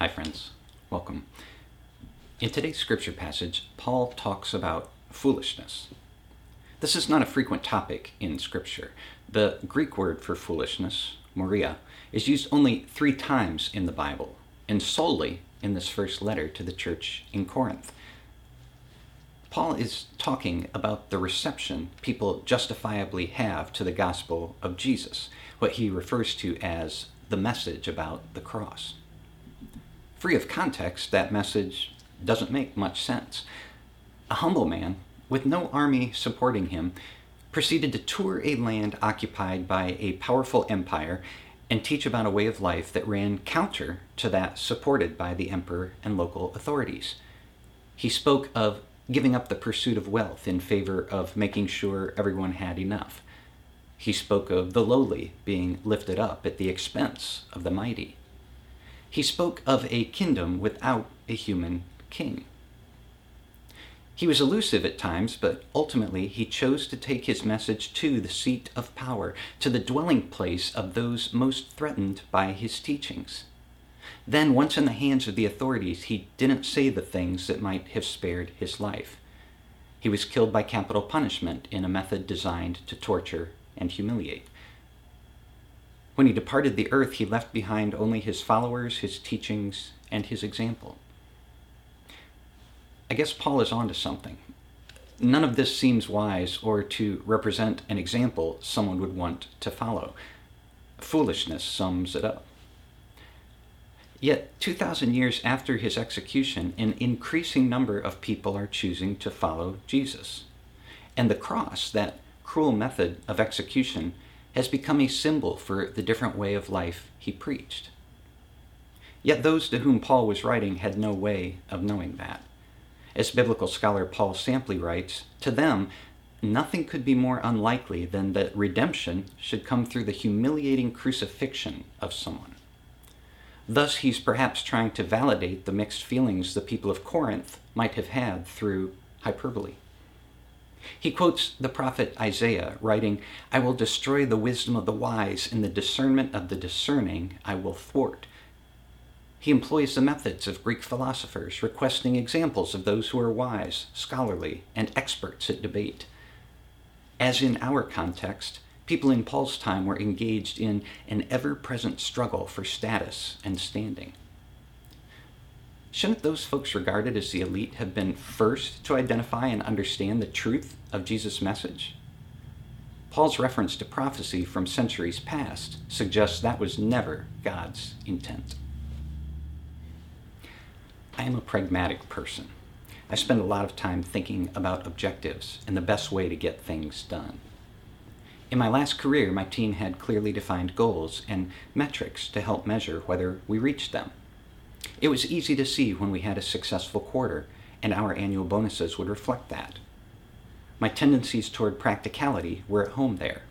Hi, friends. Welcome. In today's scripture passage, Paul talks about foolishness. This is not a frequent topic in scripture. The Greek word for foolishness, moria, is used only three times in the Bible, and solely in this first letter to the church in Corinth. Paul is talking about the reception people justifiably have to the gospel of Jesus, what he refers to as the message about the cross. Free of context, that message doesn't make much sense. A humble man, with no army supporting him, proceeded to tour a land occupied by a powerful empire and teach about a way of life that ran counter to that supported by the emperor and local authorities. He spoke of giving up the pursuit of wealth in favor of making sure everyone had enough. He spoke of the lowly being lifted up at the expense of the mighty. He spoke of a kingdom without a human king. He was elusive at times, but ultimately he chose to take his message to the seat of power, to the dwelling place of those most threatened by his teachings. Then, once in the hands of the authorities, he didn't say the things that might have spared his life. He was killed by capital punishment in a method designed to torture and humiliate. When he departed the earth, he left behind only his followers, his teachings, and his example. I guess Paul is onto something. None of this seems wise or to represent an example someone would want to follow. Foolishness sums it up. Yet, 2,000 years after his execution, an increasing number of people are choosing to follow Jesus. And the cross, that cruel method of execution, has become a symbol for the different way of life he preached. Yet those to whom Paul was writing had no way of knowing that. As biblical scholar Paul Sampley writes, to them, nothing could be more unlikely than that redemption should come through the humiliating crucifixion of someone. Thus, he's perhaps trying to validate the mixed feelings the people of Corinth might have had through hyperbole. He quotes the prophet Isaiah, writing, I will destroy the wisdom of the wise, and the discernment of the discerning I will thwart. He employs the methods of Greek philosophers, requesting examples of those who are wise, scholarly, and experts at debate. As in our context, people in Paul's time were engaged in an ever present struggle for status and standing. Shouldn't those folks regarded as the elite have been first to identify and understand the truth of Jesus' message? Paul's reference to prophecy from centuries past suggests that was never God's intent. I am a pragmatic person. I spend a lot of time thinking about objectives and the best way to get things done. In my last career, my team had clearly defined goals and metrics to help measure whether we reached them. It was easy to see when we had a successful quarter, and our annual bonuses would reflect that. My tendencies toward practicality were at home there.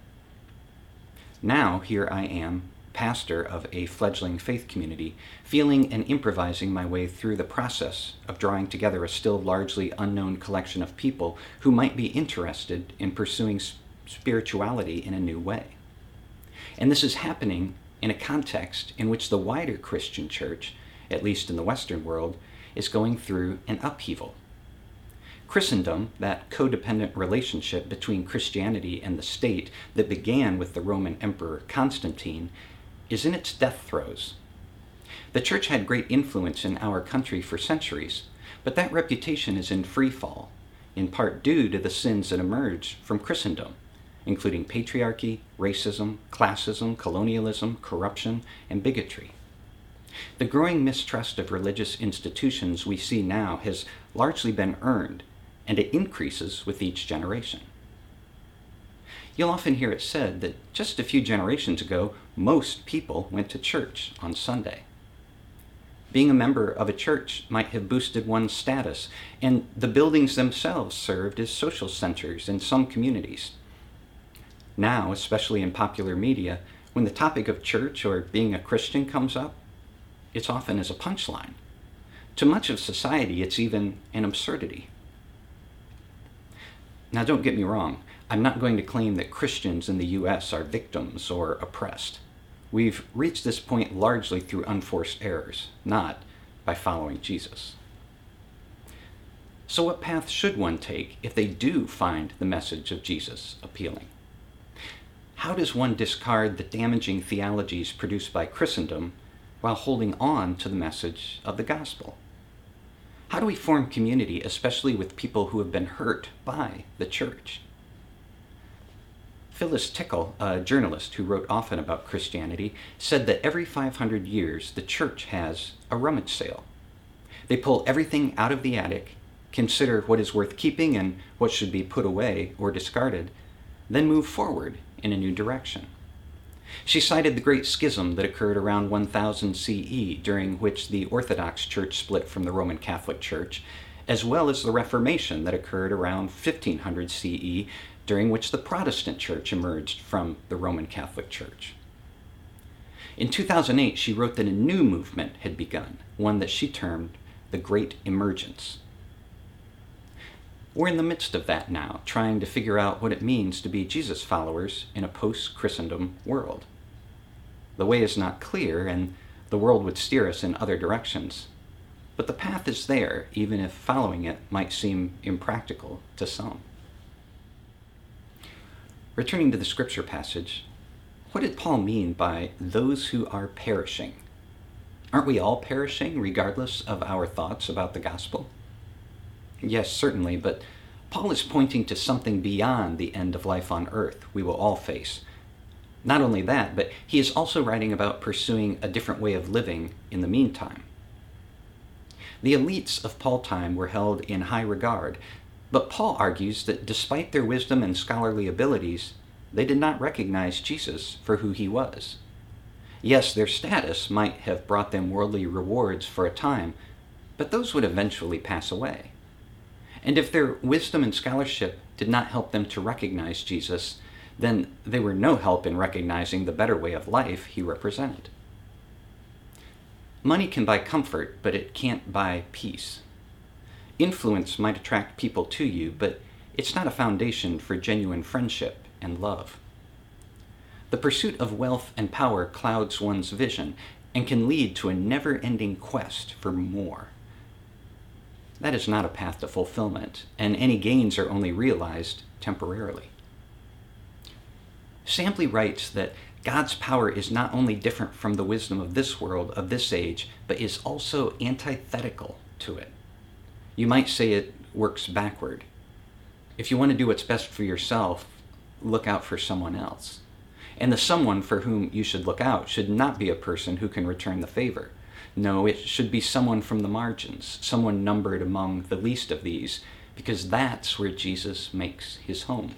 Now, here I am, pastor of a fledgling faith community, feeling and improvising my way through the process of drawing together a still largely unknown collection of people who might be interested in pursuing spirituality in a new way. And this is happening in a context in which the wider Christian church, at least in the Western world, is going through an upheaval. Christendom, that codependent relationship between Christianity and the state that began with the Roman Emperor Constantine, is in its death throes. The church had great influence in our country for centuries, but that reputation is in free fall, in part due to the sins that emerged from Christendom, including patriarchy, racism, classism, colonialism, corruption, and bigotry. The growing mistrust of religious institutions we see now has largely been earned, and it increases with each generation. You'll often hear it said that just a few generations ago, most people went to church on Sunday. Being a member of a church might have boosted one's status, and the buildings themselves served as social centers in some communities. Now, especially in popular media, when the topic of church or being a Christian comes up, it's often as a punchline. To much of society, it's even an absurdity. Now, don't get me wrong, I'm not going to claim that Christians in the U.S. are victims or oppressed. We've reached this point largely through unforced errors, not by following Jesus. So, what path should one take if they do find the message of Jesus appealing? How does one discard the damaging theologies produced by Christendom while holding on to the message of the gospel? How do we form community, especially with people who have been hurt by the church? Phyllis Tickle, a journalist who wrote often about Christianity, said that every 500 years the church has a rummage sale. They pull everything out of the attic, consider what is worth keeping and what should be put away or discarded, then move forward in a new direction. She cited the Great Schism that occurred around 1000 CE, during which the Orthodox Church split from the Roman Catholic Church, as well as the Reformation that occurred around 1500 CE, during which the Protestant Church emerged from the Roman Catholic Church. In 2008, she wrote that a new movement had begun, one that she termed the Great Emergence. We're in the midst of that now, trying to figure out what it means to be Jesus followers in a post Christendom world. The way is not clear, and the world would steer us in other directions. But the path is there, even if following it might seem impractical to some. Returning to the scripture passage, what did Paul mean by those who are perishing? Aren't we all perishing, regardless of our thoughts about the gospel? Yes, certainly, but Paul is pointing to something beyond the end of life on earth we will all face. Not only that, but he is also writing about pursuing a different way of living in the meantime. The elites of Paul time were held in high regard, but Paul argues that despite their wisdom and scholarly abilities, they did not recognize Jesus for who he was. Yes, their status might have brought them worldly rewards for a time, but those would eventually pass away. And if their wisdom and scholarship did not help them to recognize Jesus, then they were no help in recognizing the better way of life he represented. Money can buy comfort, but it can't buy peace. Influence might attract people to you, but it's not a foundation for genuine friendship and love. The pursuit of wealth and power clouds one's vision and can lead to a never ending quest for more. That is not a path to fulfillment, and any gains are only realized temporarily. Sampley writes that God's power is not only different from the wisdom of this world, of this age, but is also antithetical to it. You might say it works backward. If you want to do what's best for yourself, look out for someone else. And the someone for whom you should look out should not be a person who can return the favor. No, it should be someone from the margins, someone numbered among the least of these, because that's where Jesus makes his home.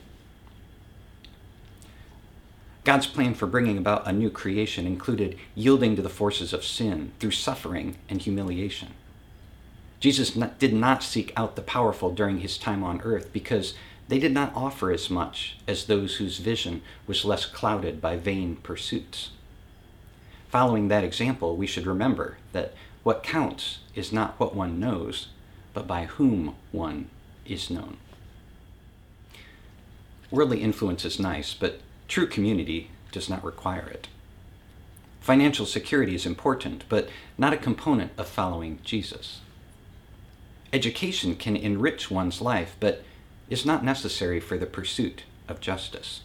God's plan for bringing about a new creation included yielding to the forces of sin through suffering and humiliation. Jesus did not seek out the powerful during his time on earth because they did not offer as much as those whose vision was less clouded by vain pursuits. Following that example, we should remember that what counts is not what one knows, but by whom one is known. Worldly influence is nice, but true community does not require it. Financial security is important, but not a component of following Jesus. Education can enrich one's life, but is not necessary for the pursuit of justice.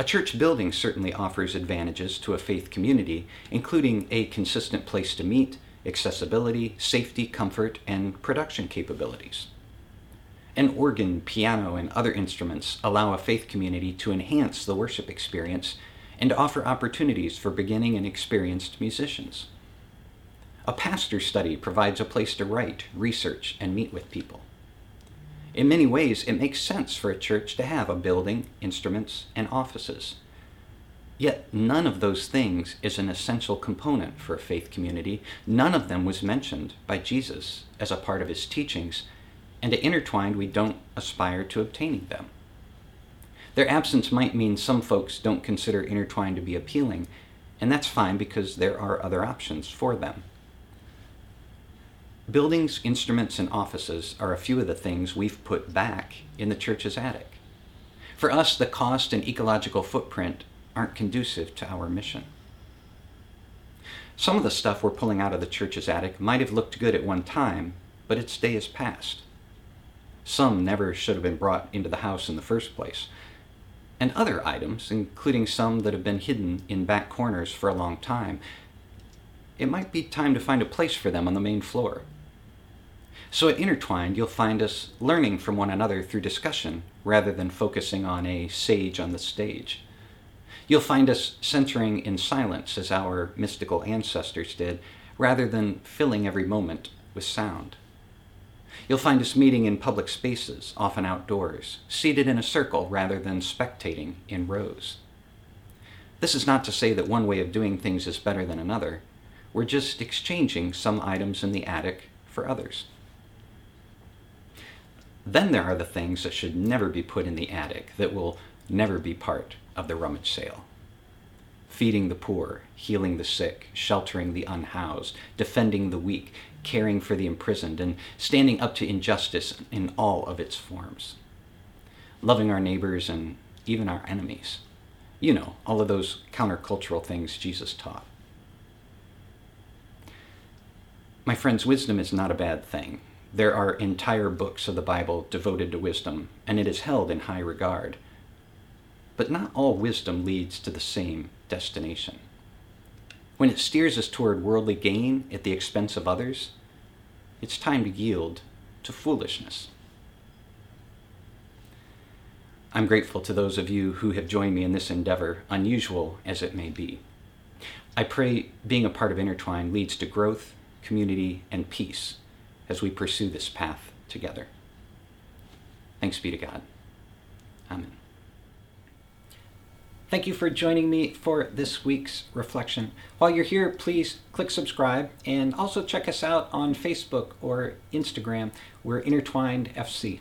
A church building certainly offers advantages to a faith community, including a consistent place to meet, accessibility, safety, comfort, and production capabilities. An organ, piano, and other instruments allow a faith community to enhance the worship experience and offer opportunities for beginning and experienced musicians. A pastor study provides a place to write, research, and meet with people. In many ways, it makes sense for a church to have a building, instruments, and offices. Yet none of those things is an essential component for a faith community. None of them was mentioned by Jesus as a part of his teachings, and to intertwined, we don't aspire to obtaining them. Their absence might mean some folks don't consider intertwined to be appealing, and that's fine because there are other options for them. Buildings, instruments, and offices are a few of the things we've put back in the church's attic. For us, the cost and ecological footprint aren't conducive to our mission. Some of the stuff we're pulling out of the church's attic might have looked good at one time, but its day is past. Some never should have been brought into the house in the first place. And other items, including some that have been hidden in back corners for a long time, it might be time to find a place for them on the main floor. So at Intertwined, you'll find us learning from one another through discussion rather than focusing on a sage on the stage. You'll find us centering in silence as our mystical ancestors did, rather than filling every moment with sound. You'll find us meeting in public spaces, often outdoors, seated in a circle rather than spectating in rows. This is not to say that one way of doing things is better than another. We're just exchanging some items in the attic for others. Then there are the things that should never be put in the attic, that will never be part of the rummage sale. Feeding the poor, healing the sick, sheltering the unhoused, defending the weak, caring for the imprisoned, and standing up to injustice in all of its forms. Loving our neighbors and even our enemies. You know, all of those countercultural things Jesus taught. My friends, wisdom is not a bad thing. There are entire books of the Bible devoted to wisdom, and it is held in high regard. But not all wisdom leads to the same destination. When it steers us toward worldly gain at the expense of others, it's time to yield to foolishness. I'm grateful to those of you who have joined me in this endeavor, unusual as it may be. I pray being a part of Intertwined leads to growth, community, and peace as we pursue this path together. Thanks be to God. Amen. Thank you for joining me for this week's reflection. While you're here, please click subscribe and also check us out on Facebook or Instagram. We're Intertwined FC.